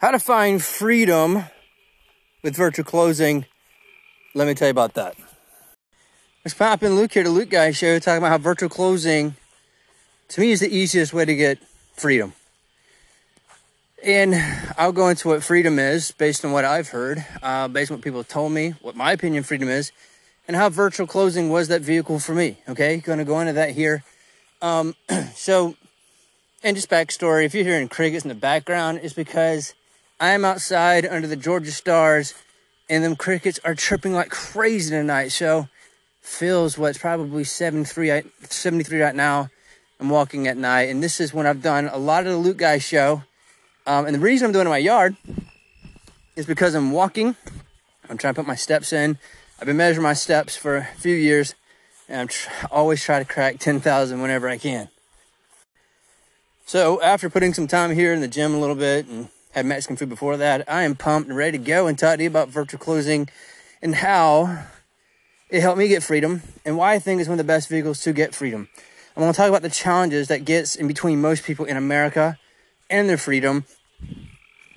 How to find freedom with virtual closing. Let me tell you about that. Let's pop in Luke here, the Luke Guy Show, talking about how virtual closing, to me, is the easiest way to get freedom. And I'll go into what freedom is based on what I've heard, uh, based on what people have told me, what my opinion freedom is, and how virtual closing was that vehicle for me. Okay, going to go into that here. Um, so, and just backstory if you're hearing crickets in the background, it's because I am outside under the Georgia stars, and them crickets are chirping like crazy tonight. So, feels what's probably 73, 73 right now. I'm walking at night, and this is when I've done a lot of the Luke Guy show um, and the reason I'm doing it in my yard is because I'm walking. I'm trying to put my steps in. I've been measuring my steps for a few years, and I'm tr- always try to crack 10,000 whenever I can. So after putting some time here in the gym a little bit and had Mexican food before that, I am pumped and ready to go and talk to you about virtual closing and how it helped me get freedom and why I think it's one of the best vehicles to get freedom. I'm going to talk about the challenges that gets in between most people in America and their freedom.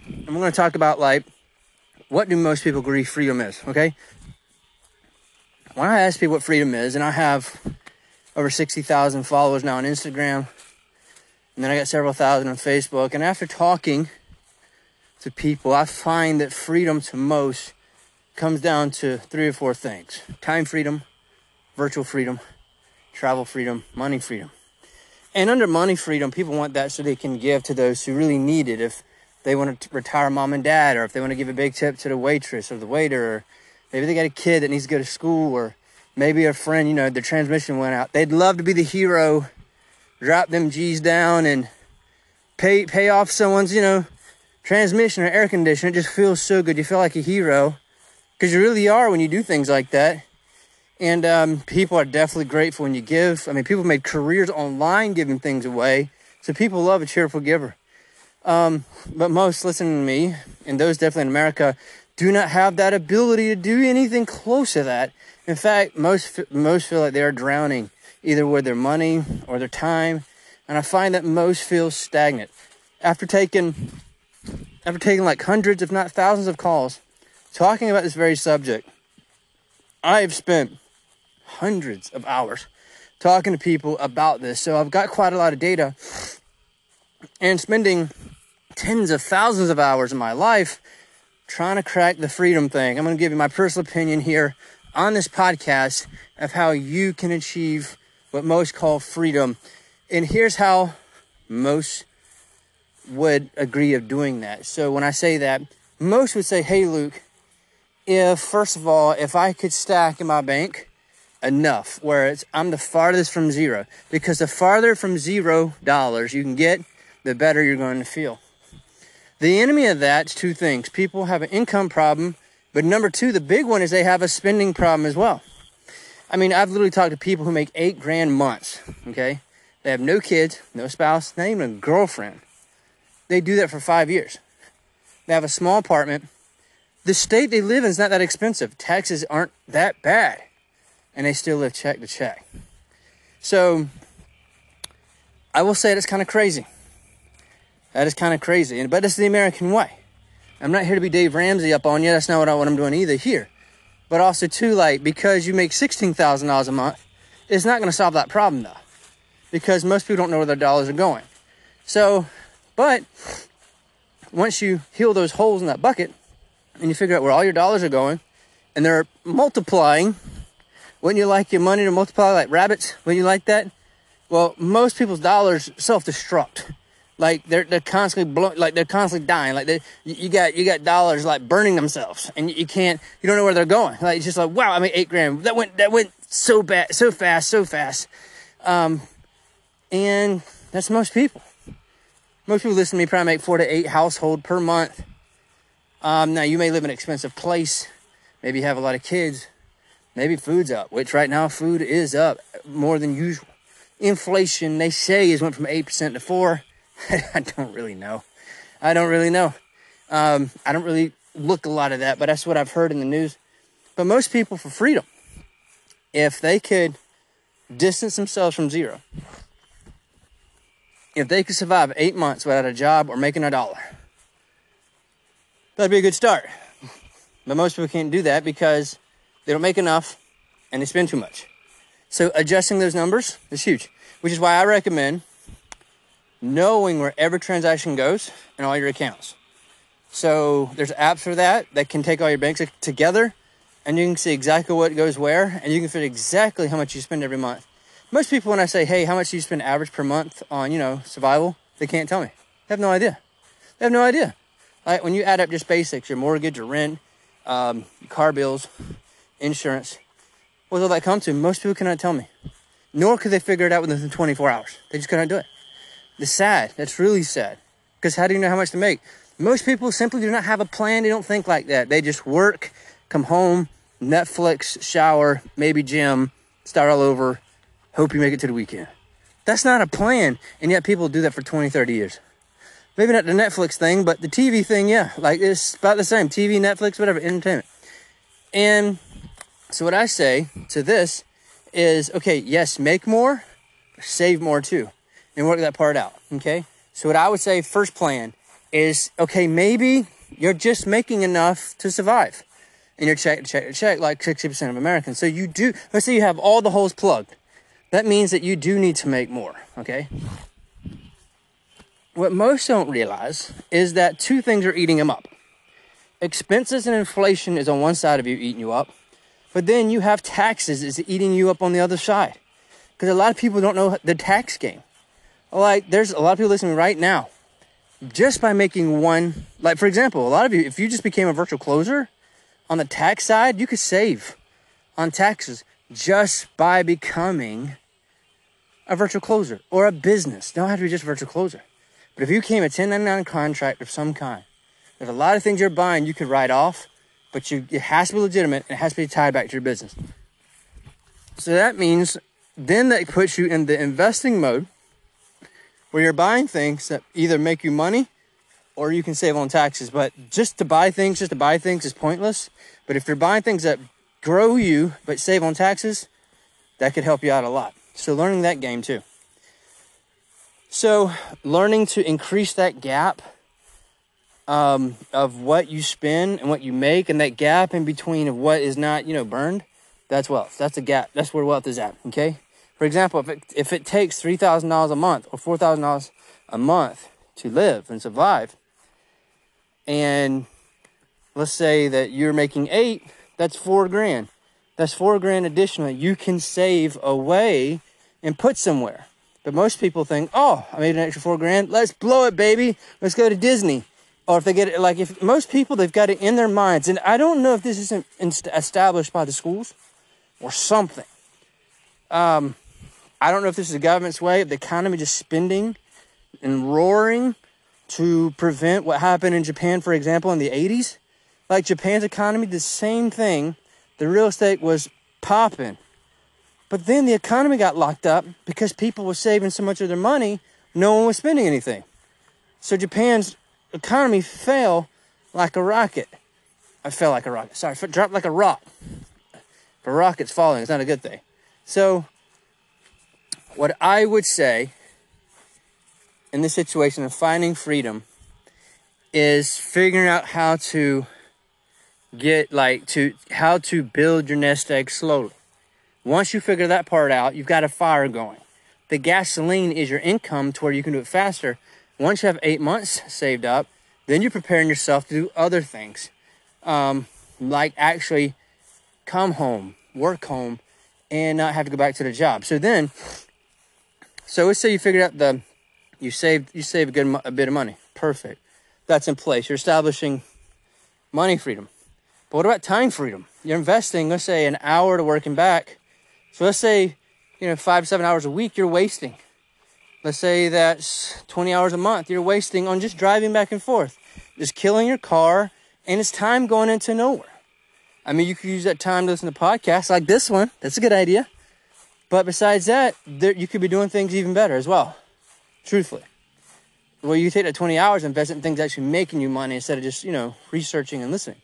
And we're going to talk about like what do most people agree freedom is, okay? When I ask people what freedom is, and I have over 60,000 followers now on Instagram, and then I got several thousand on Facebook, and after talking to people, I find that freedom to most comes down to three or four things time freedom, virtual freedom, travel freedom, money freedom. And under money freedom, people want that so they can give to those who really need it. If they want to retire mom and dad, or if they want to give a big tip to the waitress or the waiter, or maybe they got a kid that needs to go to school, or maybe a friend, you know, the transmission went out. They'd love to be the hero, drop them G's down and pay pay off someone's, you know, transmission or air conditioner. It just feels so good. You feel like a hero because you really are when you do things like that. And um, people are definitely grateful when you give. I mean, people made careers online giving things away. So people love a cheerful giver. Um, but most, listen to me, and those definitely in America, do not have that ability to do anything close to that. In fact, most most feel like they are drowning, either with their money or their time. And I find that most feel stagnant. After taking after taking like hundreds, if not thousands of calls talking about this very subject, I have spent hundreds of hours talking to people about this. So I've got quite a lot of data and spending tens of thousands of hours in my life trying to crack the freedom thing. I'm going to give you my personal opinion here on this podcast of how you can achieve what most call freedom. And here's how most would agree of doing that. So when I say that, most would say, "Hey Luke, if first of all, if I could stack in my bank enough where it's I'm the farthest from zero because the farther from zero dollars you can get, the better you're going to feel. The enemy of that's two things. People have an income problem, but number two, the big one is they have a spending problem as well. I mean, I've literally talked to people who make eight grand months. Okay, they have no kids, no spouse, not even a girlfriend. They do that for five years. They have a small apartment. The state they live in is not that expensive. Taxes aren't that bad and they still live check to check. So I will say that's kind of crazy. That is kind of crazy, but it's the American way. I'm not here to be Dave Ramsey up on you. That's not what, I, what I'm doing either here. But also too, like because you make sixteen thousand dollars a month, it's not going to solve that problem though, because most people don't know where their dollars are going. So, but once you heal those holes in that bucket, and you figure out where all your dollars are going, and they're multiplying wouldn't you like your money to multiply like rabbits? Wouldn't you like that? Well, most people's dollars self-destruct. Like they're they're constantly blow, like they're constantly dying. Like they, you got you got dollars like burning themselves, and you can't you don't know where they're going. Like it's just like wow, I made eight grand. That went that went so bad, so fast, so fast. Um, and that's most people. Most people listen to me probably make four to eight household per month. Um, now you may live in an expensive place, maybe you have a lot of kids, Maybe food's up, which right now food is up more than usual. Inflation, they say, has went from 8% to 4 I don't really know. I don't really know. Um, I don't really look a lot of that, but that's what I've heard in the news. But most people for freedom, if they could distance themselves from zero, if they could survive eight months without a job or making a dollar, That'd be a good start. But most people can't do that because they don't make enough and they spend too much. So adjusting those numbers is huge, which is why I recommend knowing where every transaction goes in all your accounts. So there's apps for that that can take all your banks together and you can see exactly what goes where and you can fit exactly how much you spend every month. Most people when I say, "Hey, how much do you spend average per month on, you know, survival?" they can't tell me. They have no idea. They have no idea. Like when you add up just basics, your mortgage, your rent, um, your car bills, insurance, what does all that come to? Most people cannot tell me. Nor could they figure it out within 24 hours. They just cannot do it. It's sad. That's really sad. Because how do you know how much to make? Most people simply do not have a plan. They don't think like that. They just work, come home, Netflix, shower, maybe gym, start all over, hope you make it to the weekend. That's not a plan. And yet people do that for 20, 30 years. Maybe not the Netflix thing, but the TV thing, yeah. Like it's about the same. TV, Netflix, whatever, entertainment. And so what I say to this is okay, yes, make more, save more too. And work that part out. Okay. So what I would say first plan is okay, maybe you're just making enough to survive. And you're check, check, check, like 60% of Americans. So you do, let's say you have all the holes plugged. That means that you do need to make more, okay? What most don't realize is that two things are eating them up. Expenses and inflation is on one side of you eating you up, but then you have taxes is eating you up on the other side. Because a lot of people don't know the tax game. Like, there's a lot of people listening right now just by making one, like for example, a lot of you, if you just became a virtual closer on the tax side, you could save on taxes just by becoming a virtual closer or a business. Don't have to be just a virtual closer. But if you came a 1099 contract of some kind, there's a lot of things you're buying you could write off, but you, it has to be legitimate and it has to be tied back to your business. So that means then that puts you in the investing mode where you're buying things that either make you money or you can save on taxes. But just to buy things, just to buy things is pointless. But if you're buying things that grow you but save on taxes, that could help you out a lot. So learning that game too. So learning to increase that gap um, of what you spend and what you make, and that gap in between of what is not, you know, burned. That's wealth. That's a gap. That's where wealth is at. Okay. For example, if it, if it takes $3,000 a month or $4,000 a month to live and survive, and let's say that you're making eight, that's four grand. That's four grand additionally you can save away and put somewhere. But most people think, oh, I made an extra four grand. Let's blow it, baby. Let's go to Disney. Or if they get it, like if most people, they've got it in their minds. And I don't know if this isn't established by the schools or something. Um, I don't know if this is the government's way of the economy just spending and roaring to prevent what happened in Japan, for example, in the 80s. Like Japan's economy, the same thing. The real estate was popping. But then the economy got locked up because people were saving so much of their money, no one was spending anything. So Japan's economy fell like a rocket. I fell like a rocket. Sorry, dropped like a rock. If a rocket's falling, it's not a good thing. So what I would say in this situation of finding freedom is figuring out how to get like to how to build your nest egg slowly. Once you figure that part out, you've got a fire going. The gasoline is your income to where you can do it faster. Once you have eight months saved up, then you're preparing yourself to do other things, um, like actually come home, work home, and not have to go back to the job. So then so let's say you figured out the, you saved, you save a good a bit of money. Perfect. That's in place. You're establishing money freedom. But what about time freedom? You're investing, let's say, an hour to working back. So let's say, you know, five, seven hours a week you're wasting. Let's say that's 20 hours a month you're wasting on just driving back and forth. Just killing your car, and it's time going into nowhere. I mean, you could use that time to listen to podcasts like this one. That's a good idea. But besides that, there, you could be doing things even better as well, truthfully. Well, you take that 20 hours and invest it in things actually making you money instead of just, you know, researching and listening.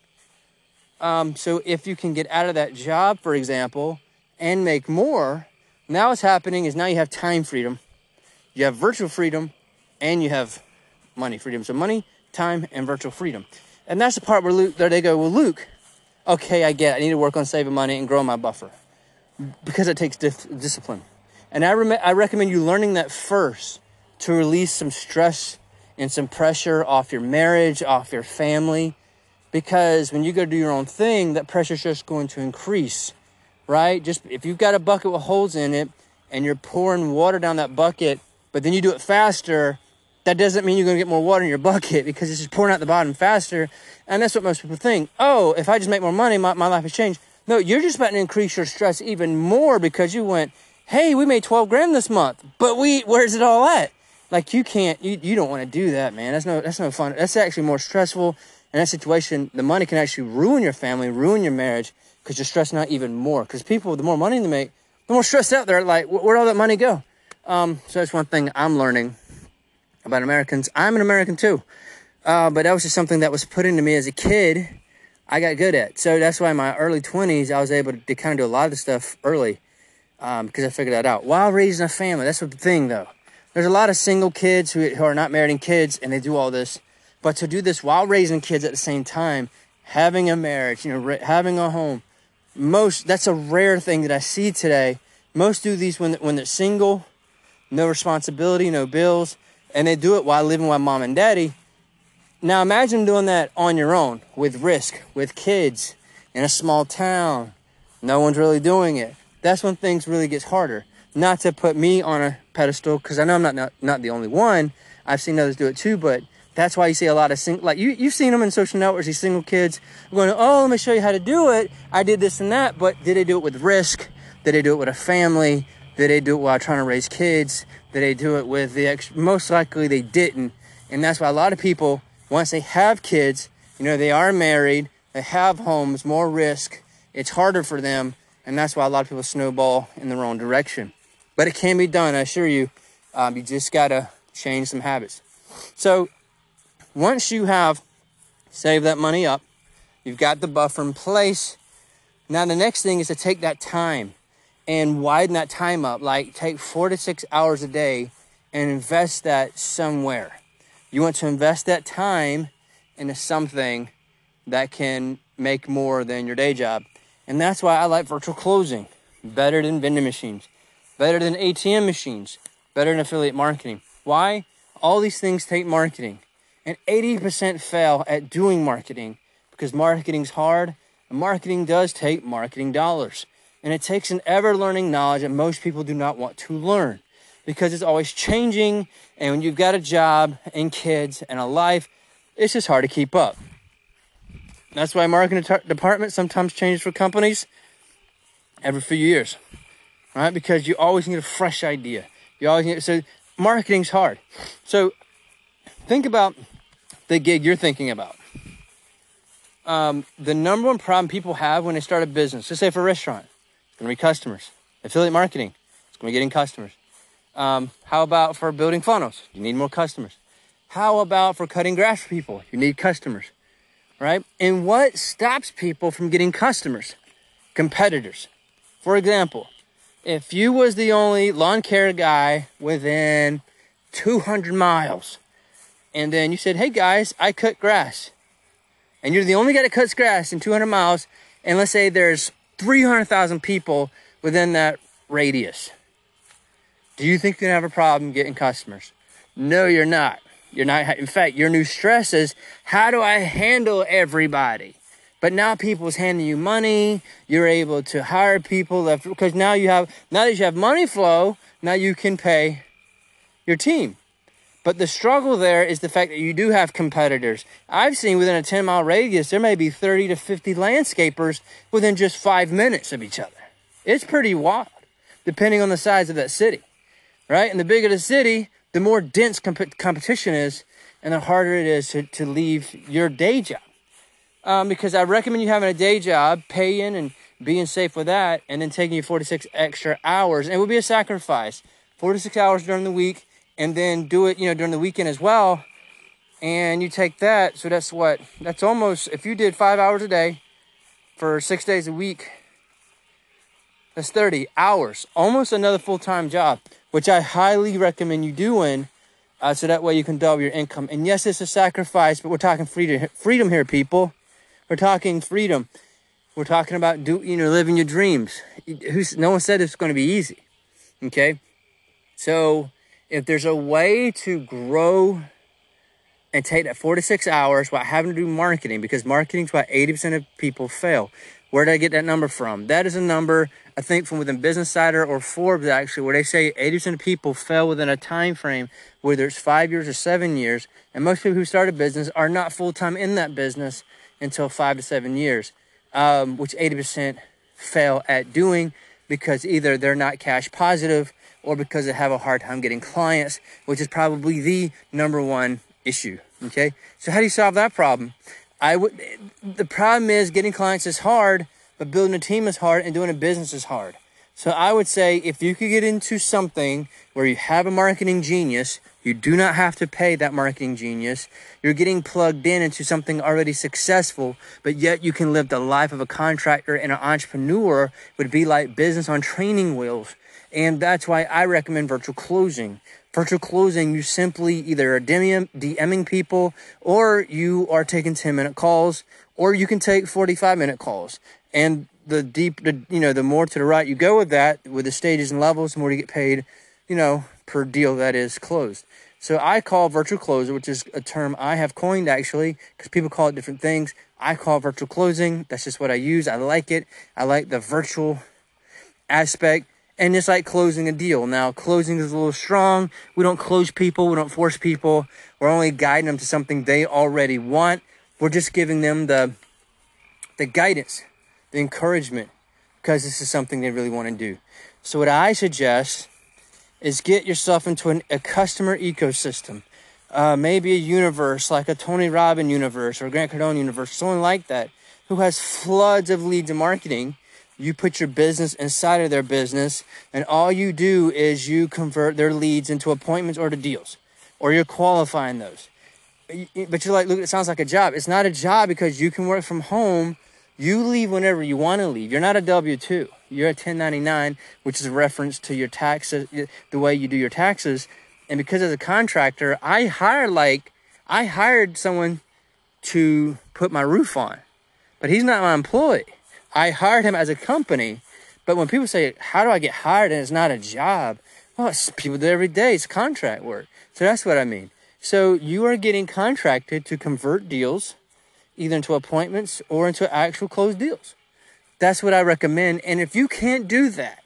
Um, so if you can get out of that job, for example, and make more, now what's happening is now you have time freedom, you have virtual freedom, and you have money freedom. So money, time, and virtual freedom. And that's the part where Luke, there they go, well, Luke, okay, I get it. I need to work on saving money and growing my buffer because it takes discipline. And I, rem- I recommend you learning that first to release some stress and some pressure off your marriage, off your family, because when you go do your own thing, that pressure is just going to increase, right? Just if you've got a bucket with holes in it and you're pouring water down that bucket, but then you do it faster, that doesn't mean you're going to get more water in your bucket because it's just pouring out the bottom faster. And that's what most people think. Oh, if I just make more money, my, my life has changed. No, you're just about to increase your stress even more because you went, hey, we made 12 grand this month, but we, where's it all at? Like you can't, you, you don't want to do that, man. That's no, that's no fun. That's actually more stressful. In that situation, the money can actually ruin your family, ruin your marriage because you're stressing out even more. Because people, the more money they make, the more stressed out they're like, where'd all that money go? Um, so that's one thing I'm learning about Americans. I'm an American too. Uh, but that was just something that was put into me as a kid. I got good at. So that's why in my early 20s, I was able to, kind of do a lot of the stuff early um, because I figured that out. While raising a family, that's the thing though. There's a lot of single kids who, who are not married and kids and they do all this. But to do this while raising kids at the same time, having a marriage, you know, having a home, most that's a rare thing that I see today. Most do these when when they're single, no responsibility, no bills, and they do it while living with mom and daddy. Now imagine doing that on your own with risk, with kids in a small town. No one's really doing it. That's when things really gets harder. Not to put me on a pedestal because I know I'm not, not not the only one. I've seen others do it too, but that's why you see a lot of sing like you you've seen them in social networks. These single kids going, "Oh, let me show you how to do it. I did this and that." But did they do it with risk? Did they do it with a family? Did they do it while trying to raise kids? Did they do it with the ex- most likely they didn't, and that's why a lot of people once they have kids, you know, they are married, they have homes, more risk. It's harder for them, and that's why a lot of people snowball in the wrong direction. But it can be done, I assure you. Um, you just gotta change some habits. So once you have saved that money up, you've got the buffer in place. Now the next thing is to take that time and widen that time up. Like take four to six hours a day and invest that somewhere. You want to invest that time into something that can make more than your day job. And that's why I like virtual closing better than vending machines, better than ATM machines, better than affiliate marketing. Why? All these things take marketing. And 80% fail at doing marketing because marketing's hard and marketing does take marketing dollars. And it takes an ever learning knowledge that most people do not want to learn because it's always changing. And when you've got a job and kids and a life, it's just hard to keep up. That's why marketing department sometimes changes for companies every few years, right? Because you always need a fresh idea. You always need so marketing's hard. So think about the gig you're thinking about. Um, the number one problem people have when they start a business, let's say for a restaurant, it's to be customers. Affiliate marketing, it's to be getting customers. Um, how about for building funnels? You need more customers. How about for cutting grass for people? You need customers, right? And what stops people from getting customers? Competitors. For example, if you was the only lawn care guy within 200 miles, and then you said, "Hey guys, I cut grass," and you're the only guy that cuts grass in 200 miles, and let's say there's 300,000 people within that radius do you think you're gonna have a problem getting customers? No, you're not. You're not. In fact, your new stress is how do I handle everybody? But now people's handing you money. You're able to hire people because now you have now that you have money flow. Now you can pay your team. But the struggle there is the fact that you do have competitors. I've seen within a 10 mile radius, there may be 30 to 50 landscapers within just five minutes of each other. It's pretty wild, depending on the size of that city right? And the bigger the city, the more dense comp- competition is, and the harder it is to, to leave your day job. Um, because I recommend you having a day job, paying and being safe with that, and then taking you 46 extra hours. And it would be a sacrifice 46 hours during the week, and then do it, you know, during the weekend as well. And you take that, so that's what? That's almost, if you did five hours a day for six days a week, that's 30 hours, almost another full time job which I highly recommend you doing Uh, so that way you can double your income. And yes, it's a sacrifice, but we're talking freedom, freedom here, people. We're talking freedom. We're talking about do you know living your dreams. Who's no one said it's going to be easy. Okay, so if there's a way to grow and take that four to six hours without having to do marketing, because marketing is why 80% of people fail. Where did I get that number from? That is a number I think from within Business Insider or Forbes actually, where they say 80% of people fail within a time frame, whether it's five years or seven years. And most people who start a business are not full time in that business until five to seven years, um, which 80% fail at doing because either they're not cash positive or because they have a hard time getting clients, which is probably the number one issue. Okay, so how do you solve that problem? I would. The problem is getting clients is hard, but building a team is hard, and doing a business is hard. So I would say if you could get into something where you have a marketing genius, you do not have to pay that marketing genius. You're getting plugged in into something already successful, but yet you can live the life of a contractor and an entrepreneur would be like business on training wheels. And that's why I recommend virtual closing. Virtual closing, you simply either are DMing people or you are taking 10 minute calls or you can take 45 minute calls. And the deep, the, you know, the more to the right you go with that, with the stages and levels, the more you get paid, you know, per deal that is closed. So I call virtual closer, which is a term I have coined actually, because people call it different things. I call virtual closing. That's just what I use. I like it. I like the virtual aspect and it's like closing a deal. Now, closing is a little strong. We don't close people, we don't force people. We're only guiding them to something they already want. We're just giving them the the guidance, the encouragement, because this is something they really want to do. So, what I suggest is get yourself into an, a customer ecosystem. Uh, maybe a universe like a Tony Robbins universe or Grant Cardone universe, someone like that, who has floods of leads and marketing you put your business inside of their business, and all you do is you convert their leads into appointments or to deals, or you're qualifying those. But you're like, look, it sounds like a job. It's not a job because you can work from home. You leave whenever you want to leave. You're not a W 2. You're a 1099, which is a reference to your taxes, the way you do your taxes. And because as a contractor, I hired like, I hired someone to put my roof on, but he's not my employee. I hired him as a company. But when people say, How do I get hired and it's not a job? Well, it's people do it every day. It's contract work. So that's what I mean. So you are getting contracted to convert deals either into appointments or into actual closed deals. That's what I recommend. And if you can't do that,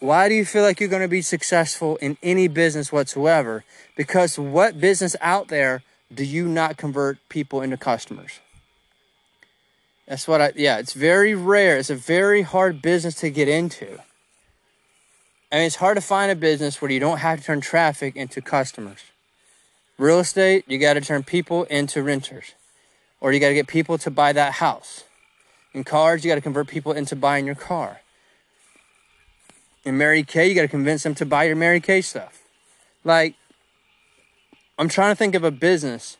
why do you feel like you're going to be successful in any business whatsoever? Because what business out there do you not convert people into customers? That's what I, yeah, it's very rare. It's a very hard business to get into. I mean, it's hard to find a business where you don't have to turn traffic into customers. Real estate, you got to turn people into renters, or you got to get people to buy that house. In cars, you got to convert people into buying your car. In Mary Kay, you got to convince them to buy your Mary Kay stuff. Like, I'm trying to think of a business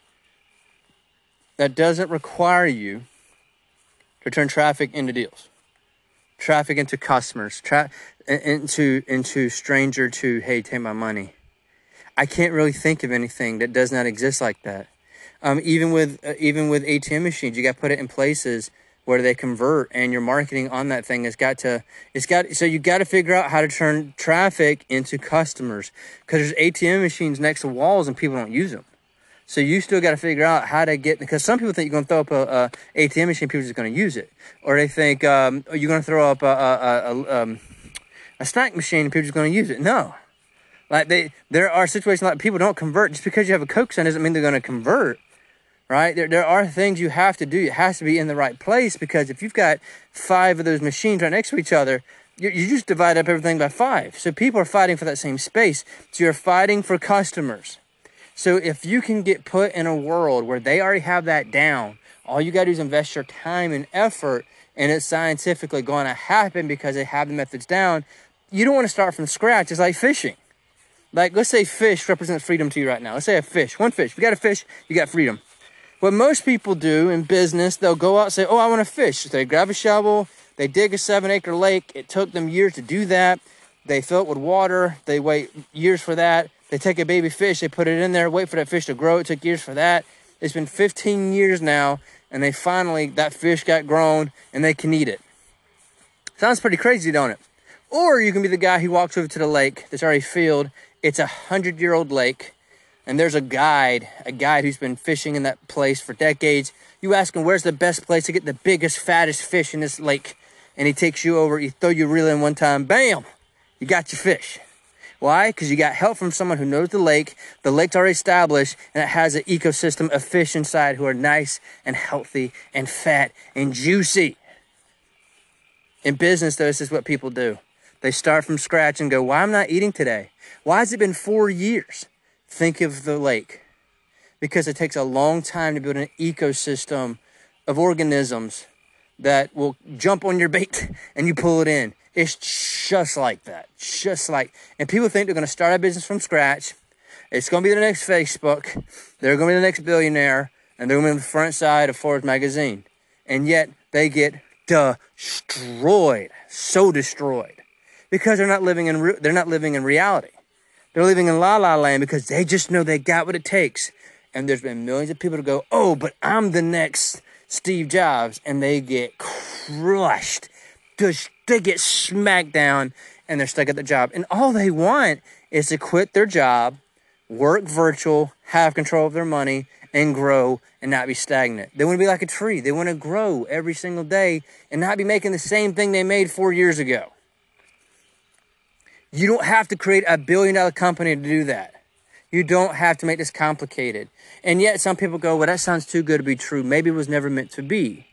that doesn't require you to turn traffic into deals, traffic into customers, tra- into into stranger to hey, take my money. I can't really think of anything that does not exist like that. Um, even with uh, even with ATM machines, you got to put it in places where they convert, and your marketing on that thing has got to it's got so you got to figure out how to turn traffic into customers because there's ATM machines next to walls and people don't use them. So you still got to figure out how to get because some people think you're going to throw up a, a ATM machine, people are just going to use it, or they think um, oh, you're going to throw up a a, a, um, a snack machine and people are just going to use it. No, like they there are situations like people don't convert just because you have a Coke sign doesn't mean they're going to convert. Right there, there are things you have to do. It has to be in the right place because if you've got five of those machines right next to each other, you, you just divide up everything by five. So people are fighting for that same space. So you're fighting for customers. So if you can get put in a world where they already have that down, all you got to do is invest your time and effort, and it's scientifically going to happen because they have the methods down. You don't want to start from scratch. It's like fishing. Like, let's say fish represents freedom to you right now. Let's say a fish, one fish. You got a fish, you got freedom. What most people do in business, they'll go out and say, Oh, I want to fish. They grab a shovel, they dig a seven acre lake. It took them years to do that. They fill it with water, they wait years for that They take a baby fish, they put it in there, wait for that fish to grow. It took years for that. It's been 15 years now, and they finally, that fish got grown and they can eat it. Sounds pretty crazy, don't it? Or you can be the guy who walks over to the lake that's already filled. It's a hundred year old lake, and there's a guide, a guide who's been fishing in that place for decades. You ask him where's the best place to get the biggest, fattest fish in this lake, and he takes you over. He throw you reel in one time, bam, you got your fish. Why? Because you got help from someone who knows the lake. The lake's already established and it has an ecosystem of fish inside who are nice and healthy and fat and juicy. In business, though, this is what people do. They start from scratch and go, Why am I not eating today? Why has it been four years? Think of the lake. Because it takes a long time to build an ecosystem of organisms that will jump on your bait and you pull it in. It's just like that. Just like, and people think they're going to start a business from scratch. It's going to be the next Facebook. They're going to be the next billionaire, and they're going to be on the front side of Forbes magazine. And yet they get destroyed, so destroyed, because they're not living in re- they're not living in reality. They're living in la la land because they just know they got what it takes. And there's been millions of people to go, oh, but I'm the next Steve Jobs, and they get crushed. They get smacked down and they're stuck at the job. And all they want is to quit their job, work virtual, have control of their money, and grow and not be stagnant. They want to be like a tree. They want to grow every single day and not be making the same thing they made four years ago. You don't have to create a billion dollar company to do that. You don't have to make this complicated. And yet, some people go, Well, that sounds too good to be true. Maybe it was never meant to be.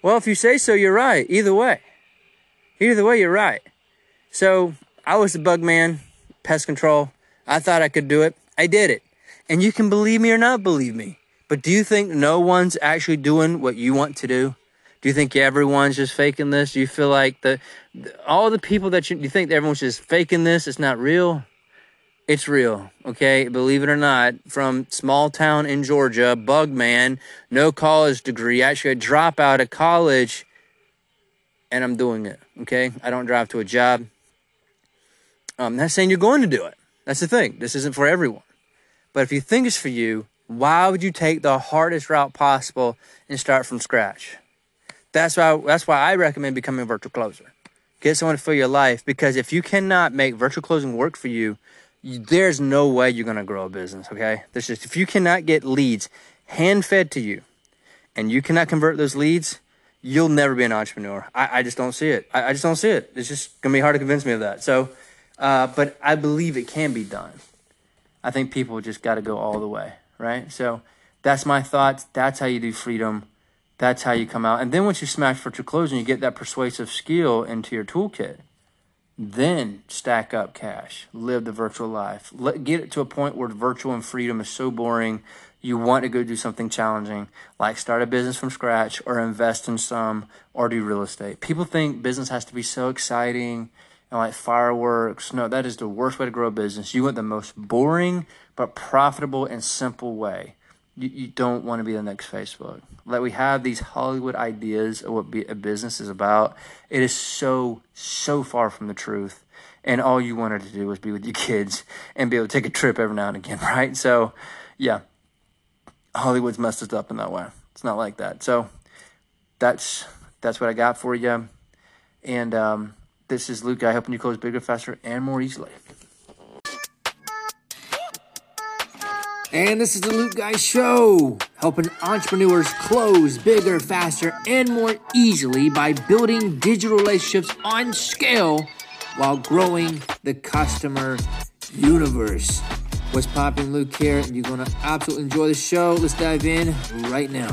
Well, if you say so, you're right. Either way. Either way, you're right. So, I was a bug man, pest control. I thought I could do it. I did it. And you can believe me or not believe me. But do you think no one's actually doing what you want to do? Do you think everyone's just faking this? Do you feel like the, all the people that you, you think everyone's just faking this? It's not real. It's real, okay? Believe it or not, from small town in Georgia, bug man, no college degree, actually a dropout of college, and I'm doing it, okay? I don't drive to a job. I'm not saying you're going to do it. That's the thing. This isn't for everyone. But if you think it's for you, why would you take the hardest route possible and start from scratch? That's why that's why I recommend becoming a virtual closer. Get someone to fill your life because if you cannot make virtual closing work for you, you there's no way you're gonna grow a business. Okay, there's just if you cannot get leads hand fed to you, and you cannot convert those leads, you'll never be an entrepreneur. I, I just don't see it. I, I, just don't see it. It's just gonna be hard to convince me of that. So, uh, but I believe it can be done. I think people just got to go all the way, right? So that's my thoughts. That's how you do freedom. That's how you come out. And then once you smash virtual closing, you get that persuasive skill into your toolkit. Then stack up cash, live the virtual life. Let, get it to a point where virtual and freedom is so boring, you want to go do something challenging, like start a business from scratch or invest in some or do real estate. People think business has to be so exciting and like fireworks. No, that is the worst way to grow a business. You want the most boring but profitable and simple way. You, you don't want to be the next Facebook. Like we have these Hollywood ideas of what be, a business is about. It is so, so far from the truth. And all you wanted to do was be with your kids and be able to take a trip every now and again, right? So, yeah, Hollywood's messed us up in that way. It's not like that. So, that's that's what I got for you. And um, this is Luke Guy helping you close bigger, faster, and more easily. And this is the Luke Guy Show, helping entrepreneurs close bigger, faster, and more easily by building digital relationships on scale while growing the customer universe. What's popping, Luke here, and you're to absolutely enjoy the show. Let's dive in right now.